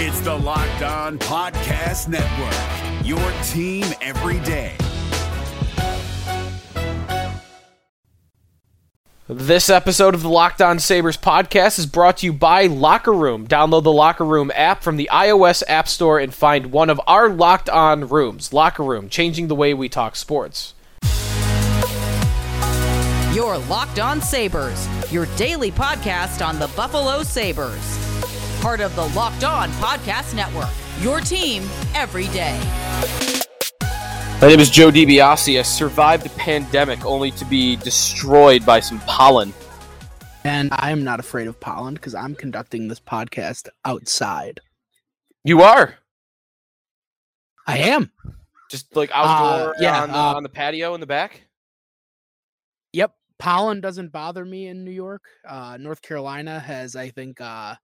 It's the Locked On Podcast Network, your team every day. This episode of the Locked On Sabres podcast is brought to you by Locker Room. Download the Locker Room app from the iOS App Store and find one of our Locked On rooms. Locker Room, changing the way we talk sports. Your Locked On Sabres, your daily podcast on the Buffalo Sabres. Part of the Locked On Podcast Network, your team every day. My name is Joe DiBiase. I survived the pandemic only to be destroyed by some pollen. And I'm not afraid of pollen because I'm conducting this podcast outside. You are I am. just like outdoor, Uh, yeah, on, the, uh, on the patio in the back. Yep. Pollen doesn't bother me in New York. Uh, North Carolina has, I think, uh,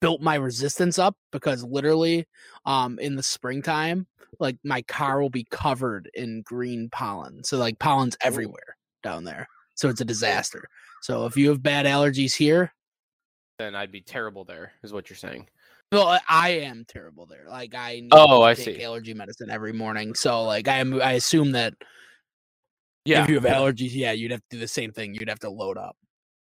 built my resistance up because literally um, in the springtime, like my car will be covered in green pollen. So, like, pollen's everywhere down there. So, it's a disaster. So, if you have bad allergies here, Then I'd be terrible there, is what you're saying. Well, I- am terrible there. Like I need Oh, to I take see. allergy medicine every morning. So like I am I assume that Yeah, if you have allergies, yeah, you'd have to do the same thing. You'd have to load up.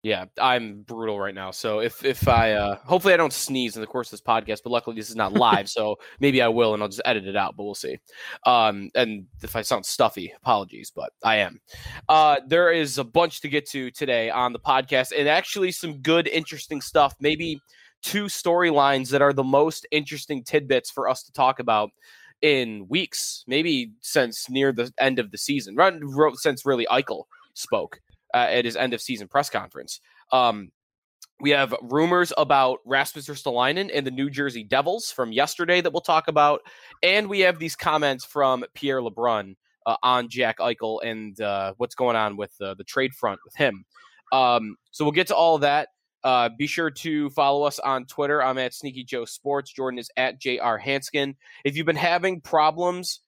Yeah, I'm brutal right now. So if if I uh hopefully I don't sneeze in the course of this podcast, but luckily this is not live, so maybe I will and I'll just edit it out, but we'll see. Um and if I sound stuffy, apologies, but I am. Uh there is a bunch to get to today on the podcast and actually some good interesting stuff. Maybe two storylines that are the most interesting tidbits for us to talk about in weeks, maybe since near the end of the season. Run since really Eichel spoke at his end of season press conference. Um, we have rumors about Rasmus Ristolainen and the New Jersey Devils from yesterday that we'll talk about, and we have these comments from Pierre LeBrun uh, on Jack Eichel and uh, what's going on with uh, the trade front with him. Um, so we'll get to all that. Uh, be sure to follow us on Twitter. I'm at Sneaky Joe Sports. Jordan is at JR Hansgen. If you've been having problems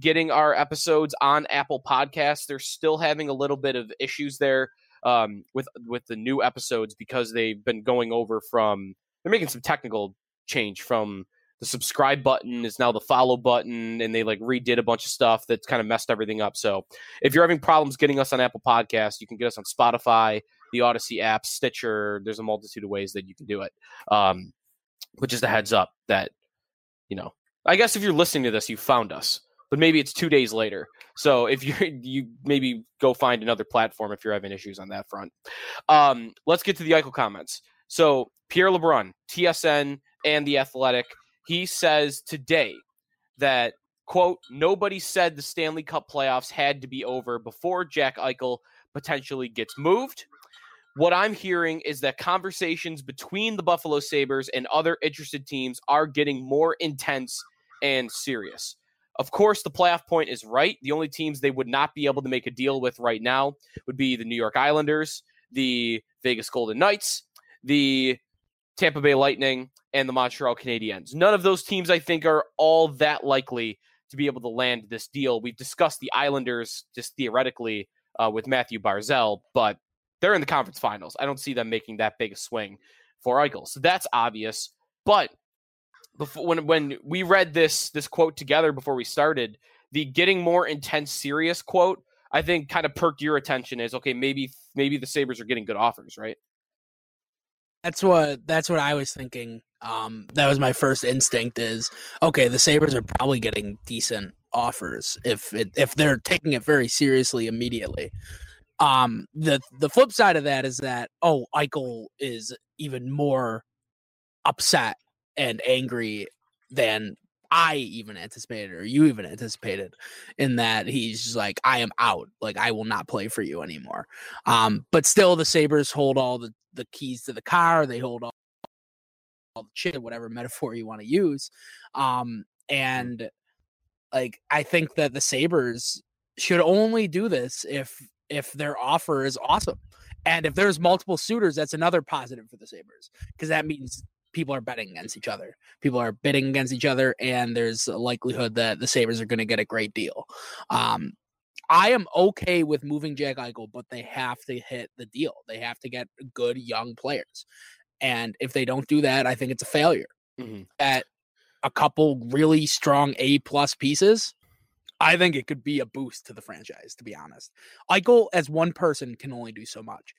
getting our episodes on Apple Podcasts. They're still having a little bit of issues there um, with with the new episodes because they've been going over from they're making some technical change from the subscribe button is now the follow button and they like redid a bunch of stuff that's kind of messed everything up. So if you're having problems getting us on Apple Podcasts, you can get us on Spotify, the Odyssey app, Stitcher. There's a multitude of ways that you can do it. Um, but just a heads up that you know, I guess if you're listening to this, you found us but maybe it's two days later. So if you you maybe go find another platform if you're having issues on that front. Um, let's get to the Eichel comments. So Pierre LeBrun, TSN, and the Athletic, he says today that quote nobody said the Stanley Cup playoffs had to be over before Jack Eichel potentially gets moved. What I'm hearing is that conversations between the Buffalo Sabres and other interested teams are getting more intense and serious. Of course, the playoff point is right. The only teams they would not be able to make a deal with right now would be the New York Islanders, the Vegas Golden Knights, the Tampa Bay Lightning, and the Montreal Canadiens. None of those teams, I think, are all that likely to be able to land this deal. We've discussed the Islanders just theoretically uh, with Mathew Barzal, but they're in the conference finals. I don't see them making that big a swing for Eichel. So that's obvious. But before when when we read this this quote together before we started, the getting more intense serious quote, I think kind of perked your attention is okay, maybe maybe the Sabres are getting good offers, right? That's what that's what I was thinking. Um, that was my first instinct. Is okay. The Sabres are probably getting decent offers if it, if they're taking it very seriously immediately. Um, the the flip side of that is that oh, Eichel is even more upset and angry than I even anticipated or you even anticipated in that he's just like I am out. Like I will not play for you anymore. Um but still the Sabres hold all the the keys to the car. They hold all, all the shit whatever metaphor you want to use. Um and like I think that the Sabres should only do this if if their offer is awesome. And if there's multiple suitors that's another positive for the Sabres because that means people are betting against each other. People are bidding against each other, and there's a likelihood that the Sabres are going to get a great deal. Um, I am okay with moving Jack Eichel, but they have to hit the deal. They have to get good young players. And if they don't do that, I think it's a failure. Mhm. at a couple really strong A plus pieces, I think it could be a boost to the franchise, to be honest. Eichel as one person can only do so much.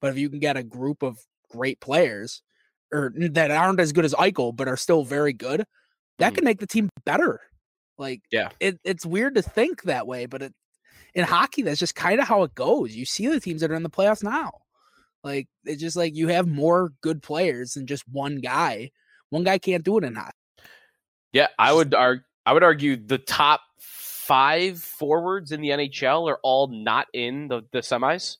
But if you can get a group of great players or that aren't as good as Eichel, but are still very good, that Mhm. can make the team better. Like Yeah. it, it's weird to think that way, but it, in hockey, that's just kind of how it goes. You see the teams that are in the playoffs now. Like it's just like you have more good players than just one guy. One guy can't do it in hockey. Yeah, I would argue. I would argue the top five forwards in the NHL are all not in the, the semis.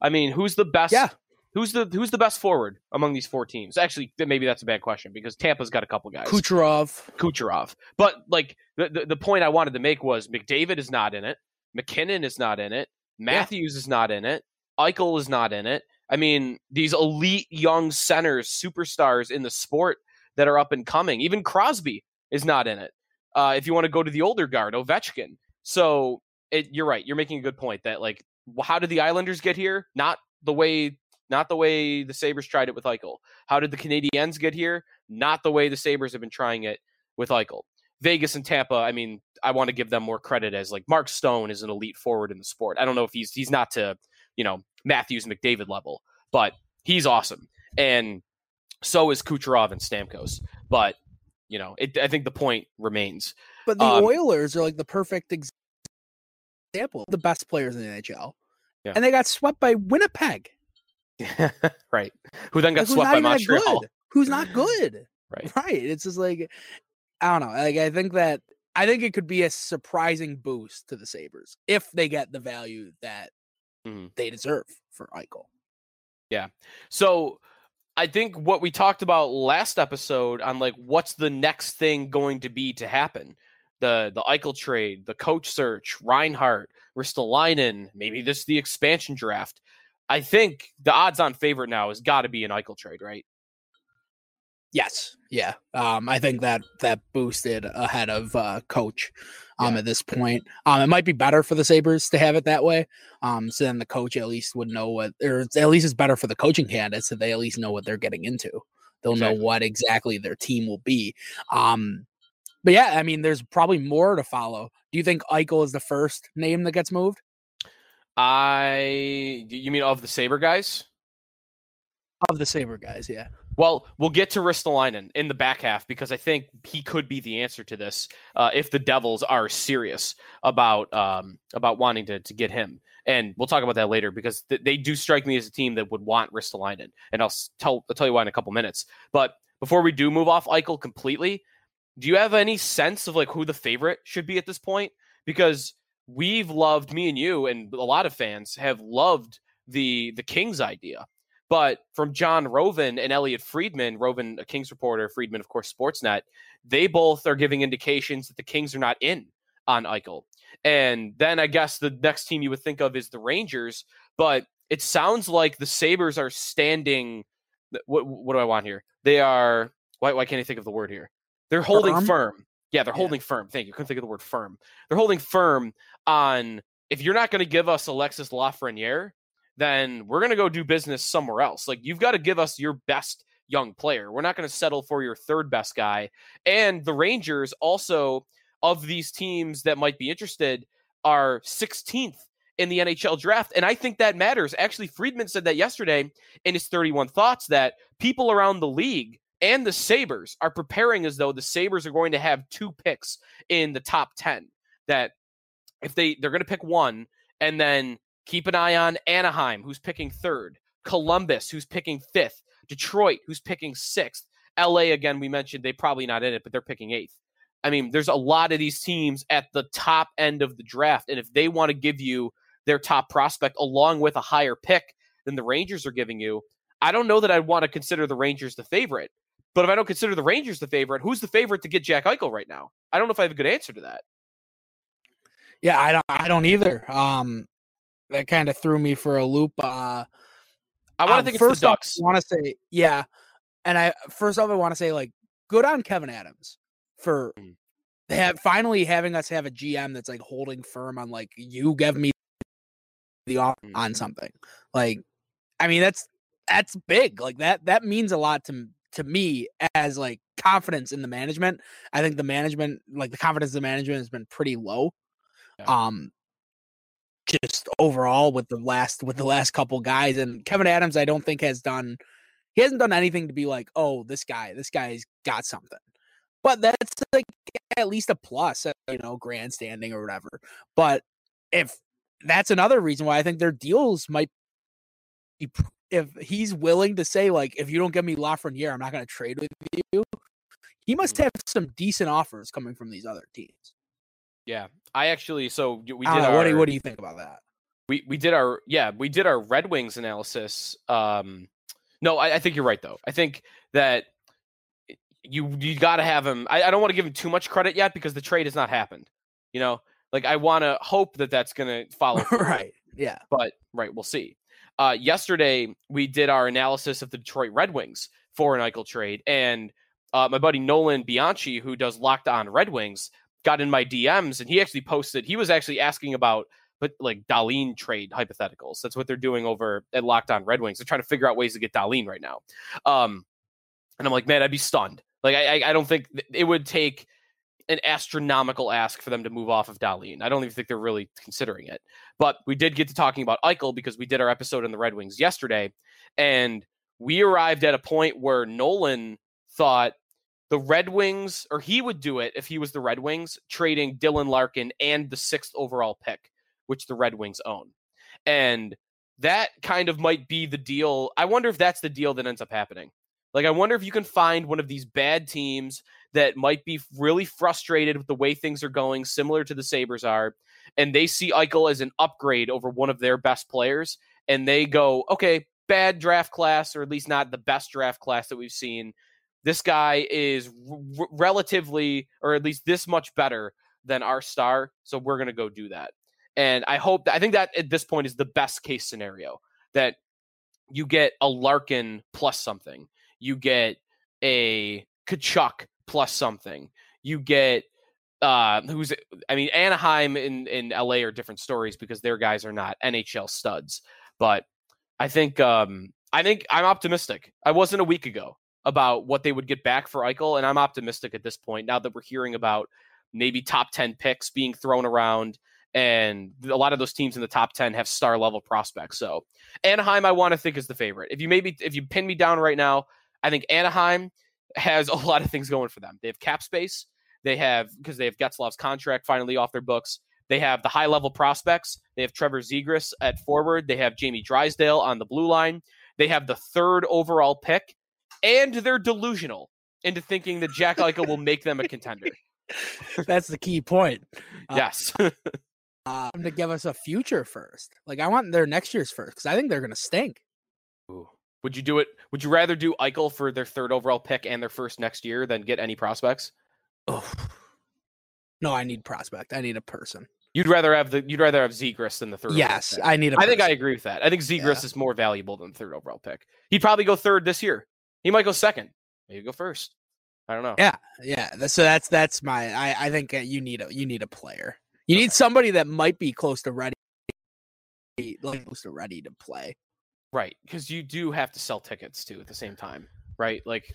I mean, who's the best? Yeah. Who's the who's the best forward among these four teams? Actually, maybe that's a bad question because Tampa's got a couple guys. Kucherov, Kucherov. But like the, the the point I wanted to make was McDavid is not in it. MacKinnon is not in it. Matthews is not in it. Eichel is not in it. I mean, these elite young centers, superstars in the sport that are up and coming. Even Crosby is not in it. Uh, if you want to go to the older guard, Ovechkin. So it, you're right. You're making a good point that like, how did the Islanders get here? Not the way, not the way the Sabres tried it with Eichel. How did the Canadiens get here? Not the way the Sabres have been trying it with Eichel. Vegas and Tampa, I mean, I want to give them more credit as like Mark Stone is an elite forward in the sport. I don't know if he's he's not to, you know, Matthews McDavid level, but he's awesome. And so is Kucherov and Stamkos. But, you know, it, I think the point remains. but the Um, Oilers are like the perfect example. of The best players in the NHL, Yeah. and they got swept by Winnipeg. right. Who then got Like, swept by Montreal. good. Who's not good? Right. Right. It's just like I don't know. Like I think that I think it could be a surprising boost to the Sabres if they get the value that Mhm. they deserve for Eichel. Yeah. So I think what we talked about last episode on like what's the next thing going to be to happen. The the Eichel trade, the coach search, Reinhart, Ristolainen, maybe this the expansion draft. I think the odds on favorite now has got to be an Eichel trade, right? Yes. Yeah. Um, I think that that boosted ahead of uh coach um Yeah. at this point. Um it might be better for the Sabres to have it that way. Um so then the coach at least would know what or at least it's better for the coaching candidates that they at least know what they're getting into. They'll Exactly. know what exactly their team will be. Um but yeah, I mean there's probably more to follow. Do you think Eichel is the first name that gets moved? I you mean of the Sabre guys? Of the Sabre guys, yeah. Well, we'll get to Ristolainen in the back half because I think he could be the answer to this uh, if the Devils are serious about um, about wanting to, to get him. And we'll talk about that later because th- they do strike me as a team that would want Ristolainen, and I'll tell I'll tell you why in a couple minutes. But before we do move off Eichel completely, do you have any sense of like who the favorite should be at this point? Because we've loved me and you, and a lot of fans have loved the the Kings idea. But from Jon Rosen and Elliotte Friedman, Rosen, a Kings reporter, Friedman, of course, Sportsnet, they both are giving indications that the Kings are not in on Eichel. And then I guess the next team you would think of is the Rangers, but it sounds like the Sabres are standing. What, what do I want here? They are. Why, why can't I think of the word here? They're holding Firm? firm. Yeah, they're Yeah. holding firm. Thank you. Couldn't think of the word firm. They're holding firm on if you're not going to give us Alexis Lafreniere, then we're going to go do business somewhere else. Like you've got to give us your best young player. We're not going to settle for your third best guy. And the Rangers also of these teams that might be interested are 16th in the NHL draft. And I think that matters. Actually, Friedman said that yesterday in his 31 thoughts that people around the league and the Sabres are preparing as though the Sabres are going to have two picks in the top 10 that if they they're going to pick one and then keep an eye on Anaheim who's picking third, Columbus who's picking fifth, Detroit who's picking sixth, LA again we mentioned they probably not in it but they're picking eighth. I mean, there's a lot of these teams at the top end of the draft and if they want to give you their top prospect along with a higher pick than the Rangers are giving you, I don't know that I'd want to consider the Rangers the favorite. But if I don't consider the Rangers the favorite, who's the favorite to get Jack Eichel right now? I don't know if I have a good answer to that. Yeah, I don't I don't either. Um that kind of threw me for a loop. Uh I want to um, think it's first the off, Ducks. I want to say yeah, and I first off I want to say like good on Kevyn Adams for Mm. have finally having us have a GM that's like holding firm on like you give me the off Mm. on something. Like, I mean that's that's big. Like that that means a lot to to me as like confidence in the management. I think the management, like the confidence of the management, has been pretty low. Yeah. Um, just overall with the last with the last couple guys and Kevyn Adams, I don't think has done. He hasn't done anything to be like, oh, this guy, this guy's got something. But that's like at least a plus, uh, you know, grandstanding or whatever. But if that's another reason why I think their deals might be if he's willing to say like if you don't give me Lafreniere, I'm not going to trade with you. He must Mhm. have some decent offers coming from these other teams. Yeah, I actually. So we did our, what do you, what do you think about that? we we did our yeah we did our Red Wings analysis. Um, no, I, I think you're right though. I think that you you got to have him. I, I don't want to give him too much credit yet because the trade has not happened. You know, like I want to hope that that's going to follow. right. Yeah. but right, we'll see. Uh, yesterday we did our analysis of the Detroit Red Wings for an Eichel trade, and uh, my buddy Nolan Bianchi, who does Locked On Red Wings, got in my DMs, and he actually posted. He was actually asking about, but like Dahlin trade hypotheticals. That's what they're doing over at Locked On Red Wings. They're trying to figure out ways to get Dahlin right now. Um, and I'm like, man, I'd be stunned. Like, I, I, don't think th- it would take an astronomical ask for them to move off of Dahlin. I don't even think they're really considering it. But we did get to talking about Eichel because we did our episode on the Red Wings yesterday, and we arrived at a point where Nolan thought the Red Wings, or he would do it if he was the Red Wings, trading Dylan Larkin and the sixth overall pick, which the Red Wings own. And that kind of might be the deal. I wonder if that's the deal that ends up happening. Like, I wonder if you can find one of these bad teams that might be really frustrated with the way things are going, similar to the Sabres are, and they see Eichel as an upgrade over one of their best players, and they go, okay, bad draft class, or at least not the best draft class that we've seen. This guy is r- relatively, or at least this much better than our star, so we're going to go do that. And I hope that I think that at this point is the best case scenario that you get a Larkin plus something, you get a Tkachuk plus something, you get uh who's I mean Anaheim and in LA are different stories because their guys are not NHL studs, but I think um I think I'm optimistic. I wasn't a week ago about what they would get back for Eichel, and I'm optimistic at this point now that we're hearing about maybe top 10 picks being thrown around and a lot of those teams in the top 10 have star level prospects. So Anaheim, I want to think is the favorite. If you maybe if you pin me down right now, I think Anaheim has a lot of things going for them. They have cap space. They have because they have Getzlaf's contract finally off their books. They have the high level prospects. They have Trevor Zegras at forward. They have Jamie Drysdale on the blue line. They have the third overall pick, and they're delusional into thinking that Jack Eichel will make them a contender. That's the key point. yes. Uh, Yes. Um, to give us a future first. Like I want their next year's first because I think they're gonna stink. Would you do it? Would you rather do Eichel for their third overall pick and their first next year than get any prospects? Oh. No, I need prospect. I need a person. You'd rather have the you'd rather have Zegras than the third. Yes. I need a I think I agree with that. I think Zegras Yeah. is more valuable than the third overall pick. He'd probably go third this year. He might go second. Maybe go first. I don't know. Yeah, yeah. So that's that's my. I I think uh, you need a you need a player. You need somebody that might be close to ready, like close to ready to play. Right, because you do have to sell tickets too at the same time, right? Like,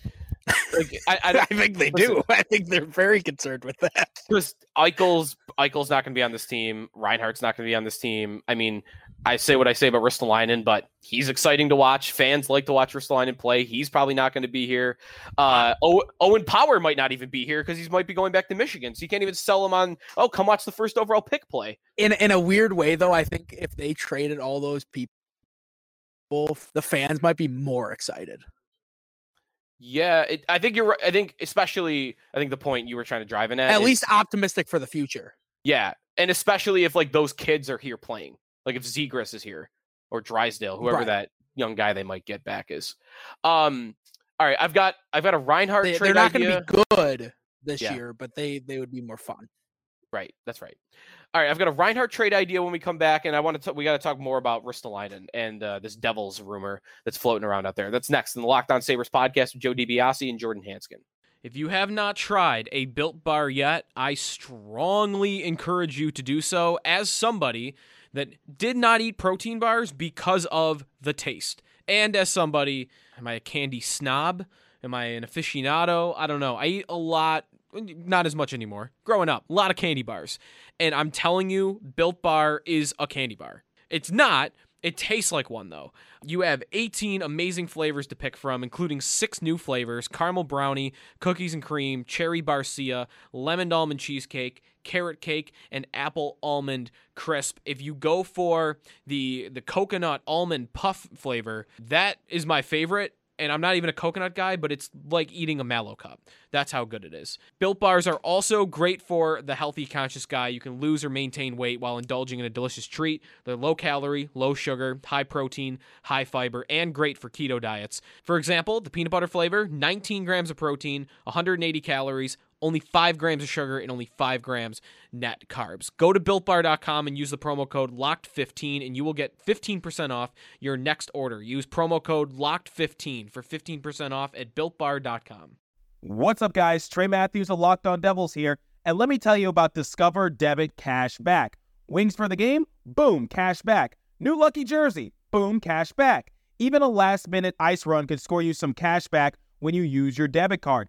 like I, I, I think they listen, do. I think they're very concerned with that. because Eichel's Eichel's not going to be on this team. Reinhart's not going to be on this team. I mean, I say what I say about Ristolainen, but he's exciting to watch. Fans like to watch Ristolainen play. He's probably not going to be here. Uh, Owen Power might not even be here because he might be going back to Michigan. So you can't even sell him on. Oh, come watch the first overall pick play. In in a weird way, though, I think if they traded all those people, the fans might be more excited. Yeah, it, I think you're. I think especially. I think the point you were trying to drive in at. At is- least optimistic for the future. Yeah, and especially if like those kids are here playing, like if Zegras is here or Drysdale, whoever Right. that young guy they might get back is. Um, all right, I've got I've got a Reinhart They, they're not going to be good this Yeah. year, but they they would be more fun. Right, that's right. All right, I've got a Reinhart trade idea when we come back, and I want to we got to talk more about Ristolainen and uh, this Devils rumor that's floating around out there. That's next in the Locked On Sabres podcast with Joe DiBiase and Jordan Hansgen. If you have not tried a built bar yet, I strongly encourage you to do so as somebody that did not eat protein bars because of the taste. And as somebody, am I a candy snob? Am I an aficionado? I don't know. I eat a lot, not as much anymore. Growing up, a lot of candy bars. And I'm telling you, Built Bar is a candy bar. It's not, it tastes like one though. You have 18 amazing flavors to pick from, including six new flavors caramel brownie, cookies and cream, cherry barcia, lemon almond cheesecake, carrot cake, and apple almond crisp. If you go for the the coconut almond puff flavor, that is my favorite and I'm not even a coconut guy, but it's like eating a mallow cup. That's how good it is. Built bars are also great for the healthy conscious guy. You can lose or maintain weight while indulging in a delicious treat. They're low calorie, low sugar, high protein, high fiber, and great for keto diets. For example, the peanut butter flavor, 19 grams of protein, 180 calories, only 5 grams of sugar and only 5 grams net carbs. Go to builtbar.com and use the promo code LOCKED15 and you will get 15% off your next order. Use promo code LOCKED15 for 15% off at builtbar.com. What's up, guys? Trey Matthews of Locked On Devils here, and let me tell you about Discover Debit Cash Back. Wings for the game? Boom, cash back. New lucky jersey? Boom, cash back. Even a last minute ice run could score you some cash back when you use your debit card.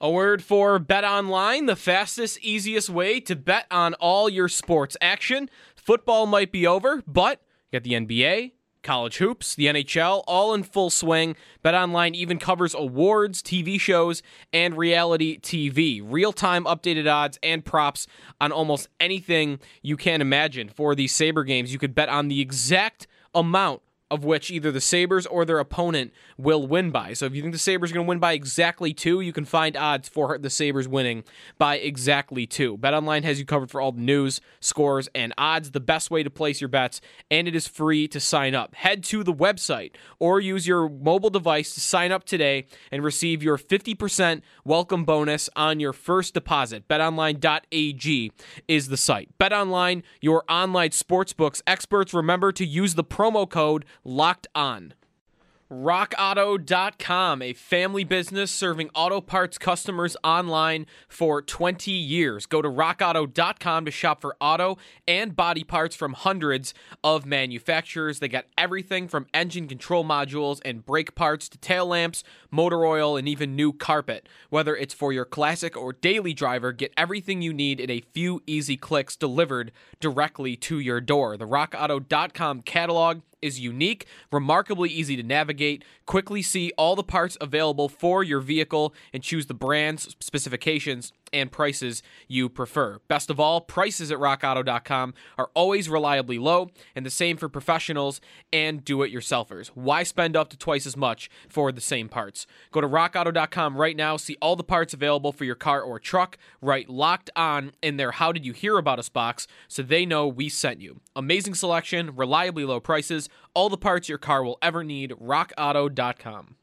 A word for Bet Online, the fastest, easiest way to bet on all your sports action. Football might be over, but you got the NBA, college hoops, the NHL, all in full swing. Bet Online even covers awards, TV shows, and reality TV. Real time updated odds and props on almost anything you can imagine. For these Sabre games, you could bet on the exact amount of which either the Sabres or their opponent will win by. So if you think the Sabres are going to win by exactly two, you can find odds for the Sabres winning by exactly two. BetOnline has you covered for all the news, scores, and odds, the best way to place your bets, and it is free to sign up. Head to the website or use your mobile device to sign up today and receive your 50% welcome bonus on your first deposit. BetOnline.ag is the site. BetOnline, your online sportsbooks experts, remember to use the promo code locked on. RockAuto.com, a family business serving auto parts customers online for 20 years. Go to RockAuto.com to shop for auto and body parts from hundreds of manufacturers. They got everything from engine control modules and brake parts to tail lamps, motor oil, and even new carpet. Whether it's for your classic or daily driver, get everything you need in a few easy clicks delivered directly to your door. The RockAuto.com catalog is unique, remarkably easy to navigate. Quickly see all the parts available for your vehicle and choose the brands, specifications, and prices you prefer. Best of all, prices at rockauto.com are always reliably low, and the same for professionals and do it yourselfers. Why spend up to twice as much for the same parts? Go to rockauto.com right now, see all the parts available for your car or truck, write locked on in their How Did You Hear About Us box so they know we sent you. Amazing selection, reliably low prices, all the parts your car will ever need. RockAuto.com.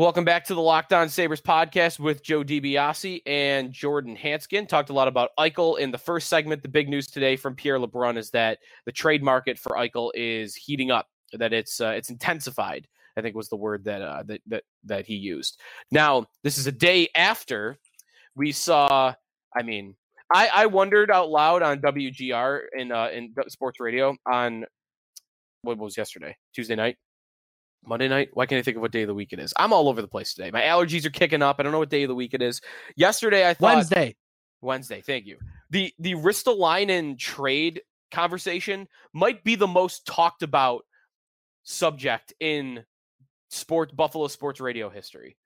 Welcome back to the Locked On Sabres podcast with Joe DiBiase and Jordan Hansgen. Talked a lot about Eichel in the first segment. The big news today from Pierre LeBrun is that the trade market for Eichel is heating up, that it's uh, it's intensified. I think was the word that uh, that that that he used. Now, this is a day after we saw. I mean, I, I wondered out loud on WGR in uh, in sports radio on what was yesterday, Tuesday night. Monday night? Why can't I think of what day of the week it is? I'm all over the place today. My allergies are kicking up. I don't know what day of the week it is. Yesterday I thought Wednesday. Wednesday, thank you. The the Ristolainen trade conversation might be the most talked about subject in sport Buffalo sports radio history.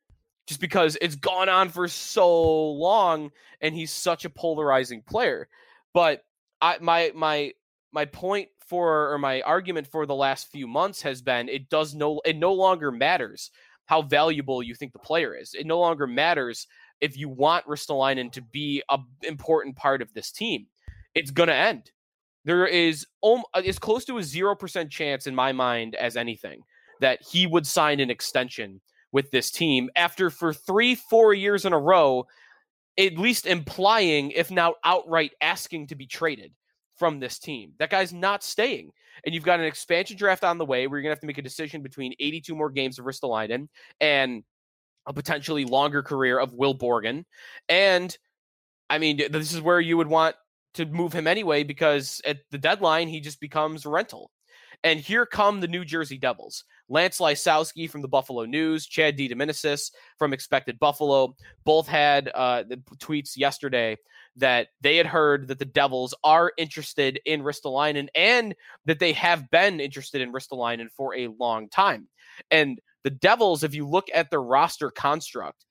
Just because it's gone on for so long and he's such a polarizing player. But I my my my point for or my argument for the last few months has been it does no it no longer matters how valuable you think the player is. It no longer matters if you want Ristolainen to be a important part of this team. It's going to end. There is as close to a 0% chance in my mind as anything that he would sign an extension with this team after for three, four years in a row, at least implying, if not outright asking to be traded from this team. That guy's not staying. And you've got an expansion draft on the way where you're going to have to make a decision between 82 more games of Ristolainen and a potentially longer career of Will Borgen. And I mean, this is where you would want to move him anyway because at the deadline, he just becomes rental. And here come the New Jersey Devils. Lance Lysowski from the Buffalo News, Chad DiDomenicis from Expected Buffalo, both had uh, tweets yesterday that they had heard that the Devils are interested in Ristolainen and that they have been interested in Ristolainen for a long time. And the Devils, if you look at their roster construct,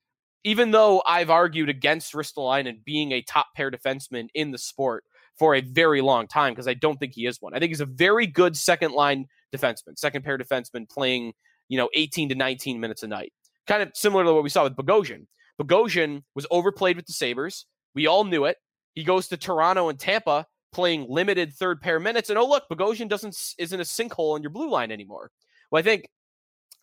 even though I've argued against Ristolainen being a top pair defenseman in the sport for a very long time because I don't think he is one. I think he's a very good second line defenseman, second pair defenseman playing, you know, 18 to 19 minutes a night. Kind of similar to what we saw with Bogosian. Bogosian was overplayed with the Sabres. We all knew it. He goes to Toronto and Tampa playing limited third pair minutes. And oh, look, Bogosian doesn't isn't a sinkhole in your blue line anymore. Well, I think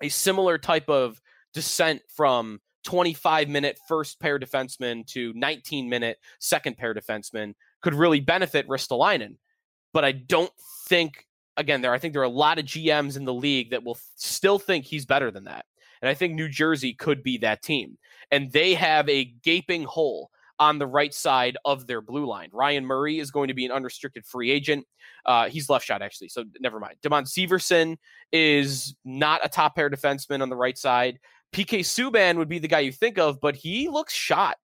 a similar type of descent from 25 minute first pair defenseman to 19 minute second pair defenseman could really benefit Ristolainen. But I don't think, again, there I think there are a lot of GMs in the league that will still think he's better than that. And I think New Jersey could be that team. And they have a gaping hole on the right side of their blue line. Ryan Murray is going to be an unrestricted free agent. Uh, he's left shot, actually, so never mind. Damon Severson is not a top pair defenseman on the right side. PK Subban would be the guy you think of, but he looks shot.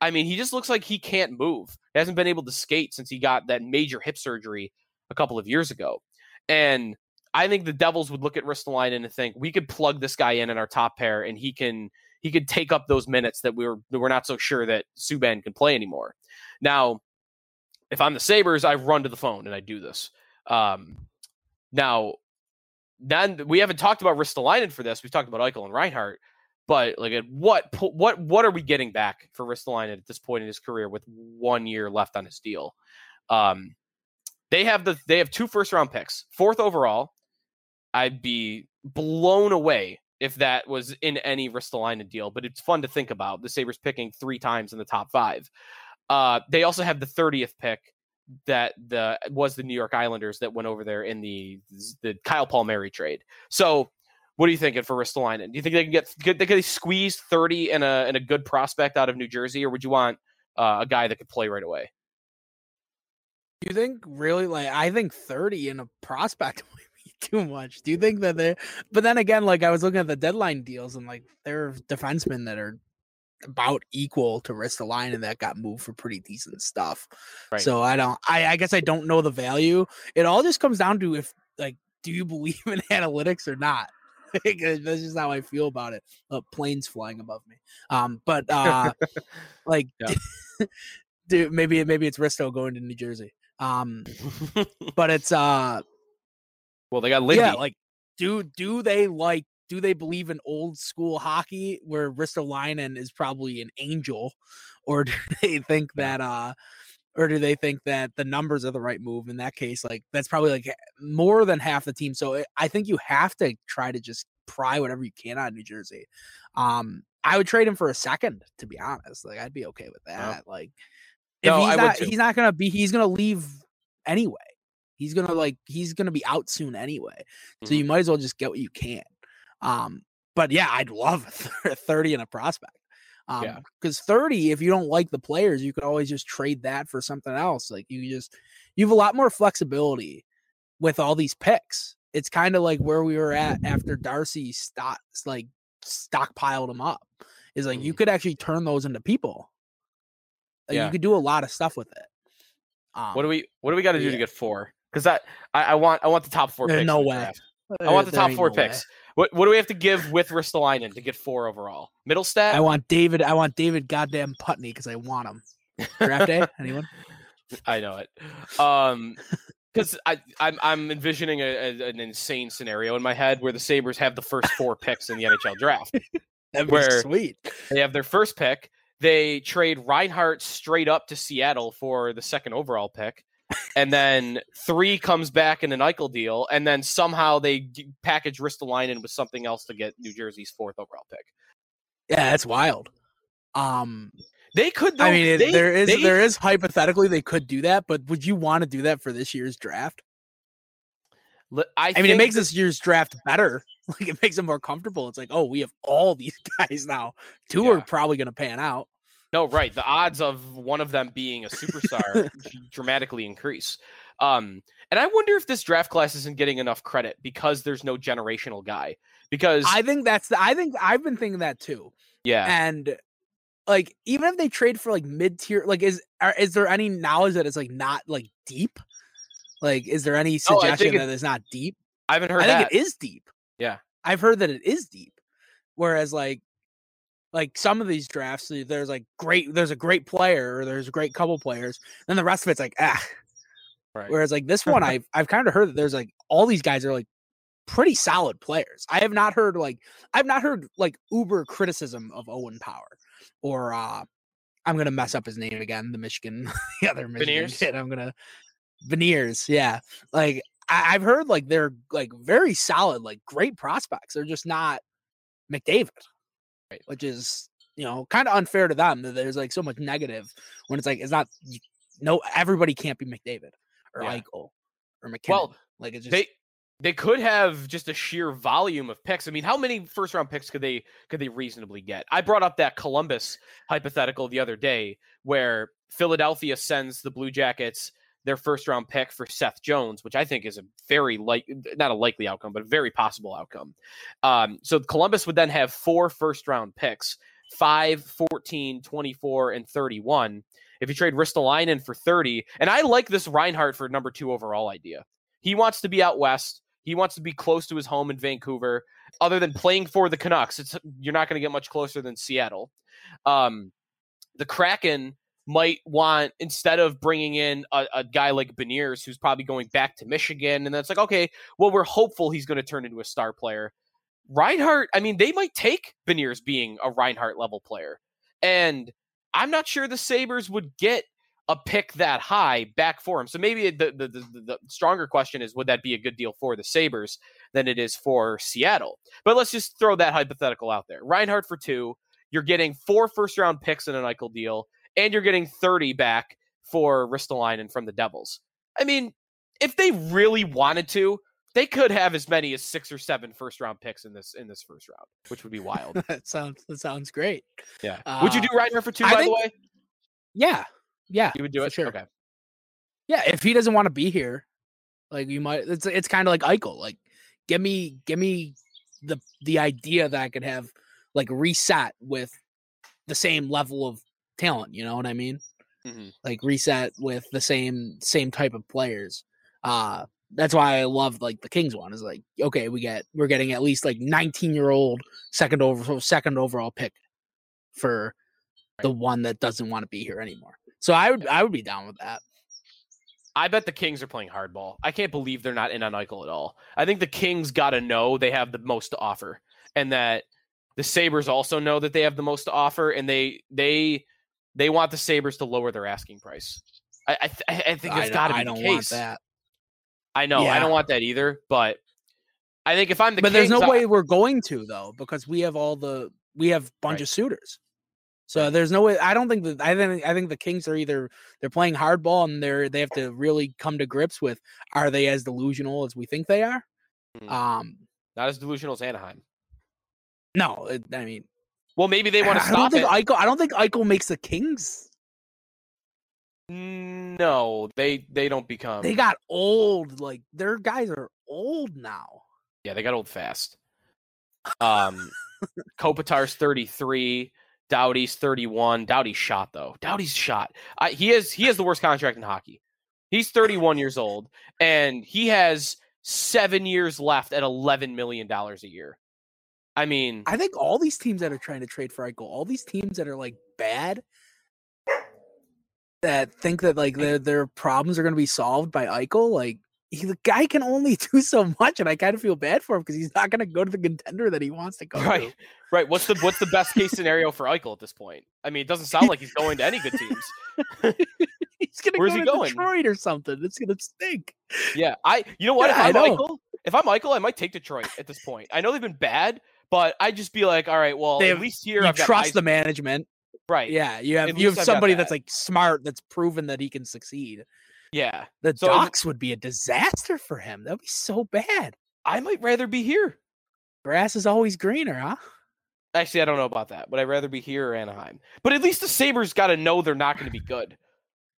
I mean, he just looks like he can't move. He hasn't been able to skate since he got that major hip surgery a couple of years ago. And I think the Devils would look at Ristolainen and think we could plug this guy in in our top pair, and he can he could take up those minutes that we were that we're not so sure that Subban can play anymore. Now, if I'm the Sabres, I run to the phone and I do this. Um, now, then we haven't talked about Ristolainen for this. We've talked about Eichel and Reinhart. But like, at what what what are we getting back for Ristolainen at this point in his career with one year left on his deal? Um, they have the they have two first round picks, fourth overall. I'd be blown away if that was in any Ristolainen deal, but it's fun to think about. The Sabres picking three times in the top five. Uh, they also have the 30th pick that the was the New York Islanders that went over there in the the Kyle Palmieri trade. So what are you thinking for Ristolainen? Do you think they can get could they could squeeze thirty and a and a good prospect out of New Jersey, or would you want uh, a guy that could play right away? You think really like I think thirty in a prospect too much. Do you think that they? But then again, like I was looking at the deadline deals and like there are defensemen that are about equal to Ristolainen that got moved for pretty decent stuff. Right. So I don't. I I guess I don't know the value. It all just comes down to if like do you believe in analytics or not? That's just how I feel about it. Uh, planes flying above me. Um, but uh, like, dude, maybe maybe it's Risto going to New Jersey. Um, but it's uh, well, they got Lindy. Yeah, like, do do they like? Do they believe in old school hockey where Ristolainen is probably an angel, or do they think that uh or do they think that the numbers are the right move? In that case like that's probably like more than half the team. So i think you have to try to just pry whatever you can out of new jersey. Um i would trade him for a second to be honest. Like i'd be okay with that. Like if no, he's not he's not gonna be he's gonna leave anyway he's gonna like he's gonna be out soon anyway so mm-hmm. you might as well just get what you can um but yeah i'd love a 30 and a prospect um, yeah. Because 30, if you don't like the players, you could always just trade that for something else. Like you just, you have a lot more flexibility with all these picks. It's kind of like where we were at after Darcy stock, like stockpiled them up. Is like you mm. could actually turn those into people. Like, yeah. You could do a lot of stuff with it. Um, what do we What do we got to do yeah. to get four? Because that I, I, want I want the top four. There's picks no way. I want the top four no picks. Way. What what do we have to give with Ristolainen to get four overall? Mittelstadt. I want David. I want David goddamn Putney because I want him. Draft day. Anyone? I know it. Um, because I I'm I'm envisioning a, a, an insane scenario in my head where the Sabres have the first four picks in the NHL draft. That'd where sweet. They have their first pick. They trade Reinhart straight up to Seattle for the second overall pick. And then three comes back in an Eichel deal, and then somehow they package Ristolainen with something else to get New Jersey's fourth overall pick. Yeah, that's wild. Um, They could. I mean, they- there is they- there is hypothetically they could do that, but would you want to do that for this year's draft? I, I mean, it makes this year's draft better. Like it makes it more comfortable. It's like, oh, we have all these guys now. Two Yeah. are probably going to pan out. No, right. The odds of one of them being a superstar dramatically increase. Um, and I wonder if this draft class isn't getting enough credit because there's no generational guy. Because I think that's the. I think I've been thinking that too. yeah, And like, even if they trade for like mid tier, like, is are, is there any knowledge that it's like not like deep? Like, is there any suggestion it- that it's not deep? I haven't heard I think it is deep. Yeah. I've heard that it is deep. Whereas like like some of these drafts, there's like great there's a great player or there's a great couple players, then the rest of it's like ah. Right. Whereas like this one, I've I've kind of heard that there's like all these guys are like pretty solid players. I have not heard like I've not heard like uber criticism of Owen Power or uh I'm gonna mess up his name again, the Michigan the other Michigan Beniers? kid. I'm gonna veneers, yeah. Like I, I've heard like they're like very solid, like great prospects. They're just not McDavid, Right. which is you know kind of unfair to them that there's like so much negative when it's like it's not no everybody can't be McDavid or Yeah. Eichel or MacKinnon. Well, like it's just they they could have just a sheer volume of picks. I mean, how many first round picks could they could they reasonably get? I brought up that Columbus hypothetical the other day where Philadelphia sends the Blue Jackets their first round pick for Seth Jones, which I think is a very like not a likely outcome, but a very possible outcome. Um, so Columbus would then have four first round picks, 5, 14, 24, and 31. If you trade Ristolainen for 30, and I like this Reinhart for number two overall idea. He wants to be out west. He wants to be close to his home in Vancouver. Other than playing for the Canucks, it's you're not going to get much closer than Seattle. Um, the Kraken might want instead of bringing in a, a guy like Beniers, who's probably going back to Michigan, and that's like, okay, well, we're hopeful he's going to turn into a star player. Reinhart, I mean, they might take Beniers being a Reinhart level player, and I'm not sure the Sabres would get a pick that high back for him. So maybe the, the the the stronger question is would that be a good deal for the Sabres than it is for Seattle? But let's just throw that hypothetical out there. Reinhart for two, you're getting four first round picks in an Eichel deal, and you're getting 30 back for Ristolainen from the Devils. I mean, if they really wanted to, they could have as many as six or seven first round picks in this in this first round, which would be wild. that sounds that sounds great. Yeah. would you Uh, do Reinhart for two, I by think- the way? Yeah, yeah, You would do it? sure. Okay. yeah. If he doesn't want to be here, like you might, it's it's kind of like Eichel. Like, give me give me the the idea that I could have like reset with the same level of talent. You know what I mean? Mhm. Like reset with the same same type of players. Uh that's why I love like the Kings one is like okay we get we're getting at least like 19 year old second over second overall pick for the one that doesn't want to be here anymore. So I would I would be down with that. I bet the Kings are playing hardball. I can't believe they're not in on Eichel at all. I think the Kings got to know they have the most to offer, and that the Sabres also know that they have the most to offer, and they they they want the Sabres to lower their asking price. I I, th- I think it's got to be I the don't case. want that. I know I don't want that either, but I think if I'm the but there's no I- way we're going to though because we have all the we have bunch Right. of suitors. So there's no way. I don't think that. I think I think the Kings are either they're playing hardball and they're they have to really come to grips with are they as delusional as we think they are. Mhm. Um, not as delusional as Anaheim. no, it, I mean, Well, maybe they want to I don't stop think it. Eichel. I don't think Eichel makes the Kings. No, they they don't become. They got old. Like their guys are old now. Yeah, they got old fast. Um, Kopitar's 33, Doughty's 31. Doughty's shot though. Doughty's shot. I, he has he has the worst contract in hockey. He's 31 years old and he has seven years left at 11 million dollars a year. I mean, I think all these teams that are trying to trade for Eichel, all these teams that are like bad, that think that like their their problems are going to be solved by Eichel, like he, the guy can only do so much, and I kind of feel bad for him because he's not going to go to the contender that he wants to go to. right, right. What's the what's the best case scenario for Eichel at this point? I mean, it doesn't sound like he's going to any good teams. he's going go he to going? Detroit or something. It's gonna stink. Yeah, I. You know what? Yeah, if I'm. Michael, if I'm Michael, I might take Detroit at this point. I know they've been bad, but I'd just be like, all right, well, They at least here You I've got trust the management. right. Yeah, you have At you have I've somebody that's like smart, that's proven that he can succeed. Yeah, The So Ducks would be a disaster for him. That'd be so bad. I might rather be here. Grass is always greener, huh? Actually, I don't know about that. Would I rather be here or Anaheim? But at least the Sabres got to know they're not going to be good.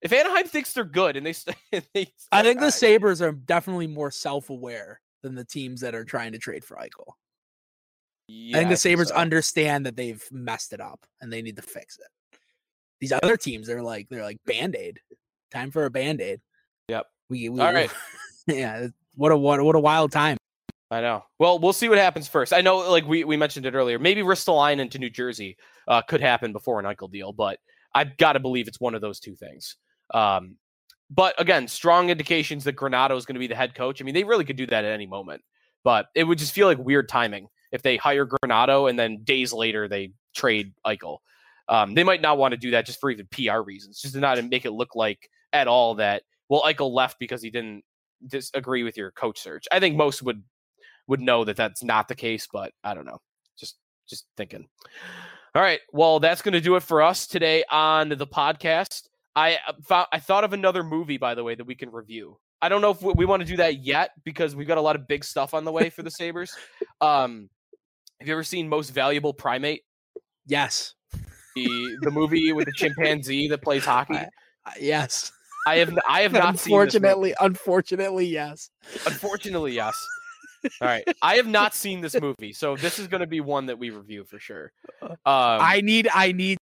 If Anaheim thinks they're good and they, st- they I think the Sabres are definitely more self-aware than the teams that are trying to trade for Eichel. Yeah, I think the Sabres so. understand that they've messed it up and they need to fix it. These other teams, they're like they're like band-aid. Time for a band-aid. Yep. We, we All right. yeah. What a what, what a wild time. I know. Well, we'll see what happens first. I know, like we, we mentioned it earlier, maybe Ristolainen into New Jersey uh, could happen before an Eichel deal, but I've got to believe it's one of those two things. Um, but again, strong indications that Granato is going to be the head coach. I mean, they really could do that at any moment, but it would just feel like weird timing if they hire Granato and then days later they trade Eichel. Um, they might not want to do that just for even PR reasons, just to not make it look like at all that well Eichel left because he didn't disagree with your coach search. I think most would would know that that's not the case, but I don't know. Just just thinking. All right, well, that's going to do it for us today on the podcast. I uh, found, I thought of another movie, by the way, that we can review. I don't know if we, we want to do that yet because we've got a lot of big stuff on the way for the Sabres. Um, have you ever seen Most Valuable Primate? Yes. The the movie with the chimpanzee that plays hockey. I- Uh, yes. I have I have not seen unfortunately, unfortunately, yes. Unfortunately, yes. All right, I have not seen this movie, so this is going to be one that we review for sure. Um, I need I need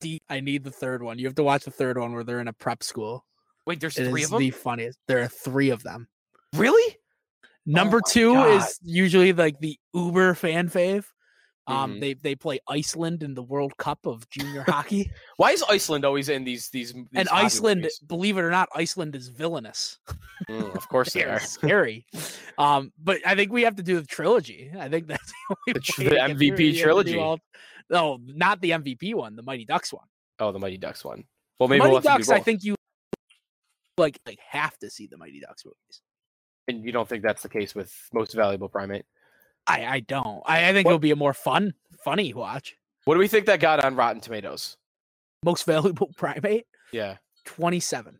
the I need the third one. You have to watch the third one where they're in a prep school. wait, there's It three of them. the funniest. There are three of them. Really? Number my two God. is usually like the Uber fan fave. Um, Mhm. they they play Iceland in the World Cup of junior hockey, Why is Iceland always in these these? these and Iceland, movies? believe it or not, Iceland is villainous. Mm, of course they They're scary. Um, but I think we have to do the trilogy. I think that's the only The the to get through MVP it. You have to do trilogy. all- No, not the MVP one, the Mighty Ducks one. Oh, the Mighty Ducks one. Well, maybe Mighty we'll have to do Ducks, I think you like like have to see the Mighty Ducks movies. And you don't think that's the case with most valuable primate? I I don't. I, I think What- it'll be a more fun, funny watch. What do we think that got on Rotten Tomatoes? Most valuable primate, Yeah, twenty seven.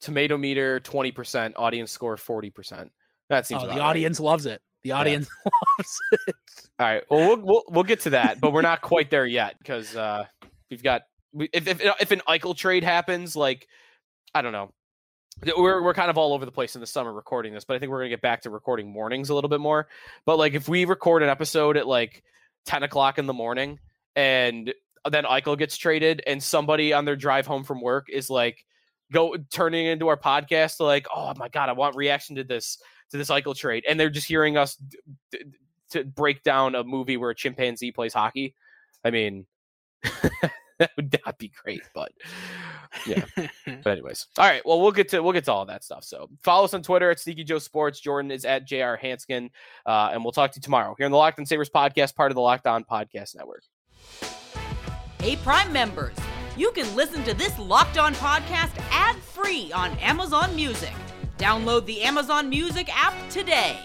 tomato meter twenty percent, audience score forty percent. That seems Oh, the right. audience loves it. The audience loves it. All right. Well, we'll we'll, we'll get to that, but we're not quite there yet because uh, we've got if, if if an Eichel trade happens, like I don't know, we're we're kind of all over the place in the summer recording this, but I think we're gonna get back to recording mornings a little bit more. But like if we record an episode at like ten o'clock in the morning and then Eichel gets traded and somebody on their drive home from work is like go turning into our podcast like oh my god I want reaction to this to this Eichel trade and they're just hearing us d- d- to break down a movie where a chimpanzee plays hockey. I mean, that would not be great, but yeah. But anyways, all right. Well, we'll get to we'll get to all that stuff. So follow us on Twitter at Sneaky Joe Sports. Jordan is at Jr Hansgen, uh, and we'll talk to you tomorrow here on the Locked On Sabres podcast, part of the Locked On Podcast Network. Hey, Prime members, you can listen to this Locked On podcast ad free on Amazon Music. Download the Amazon Music app today.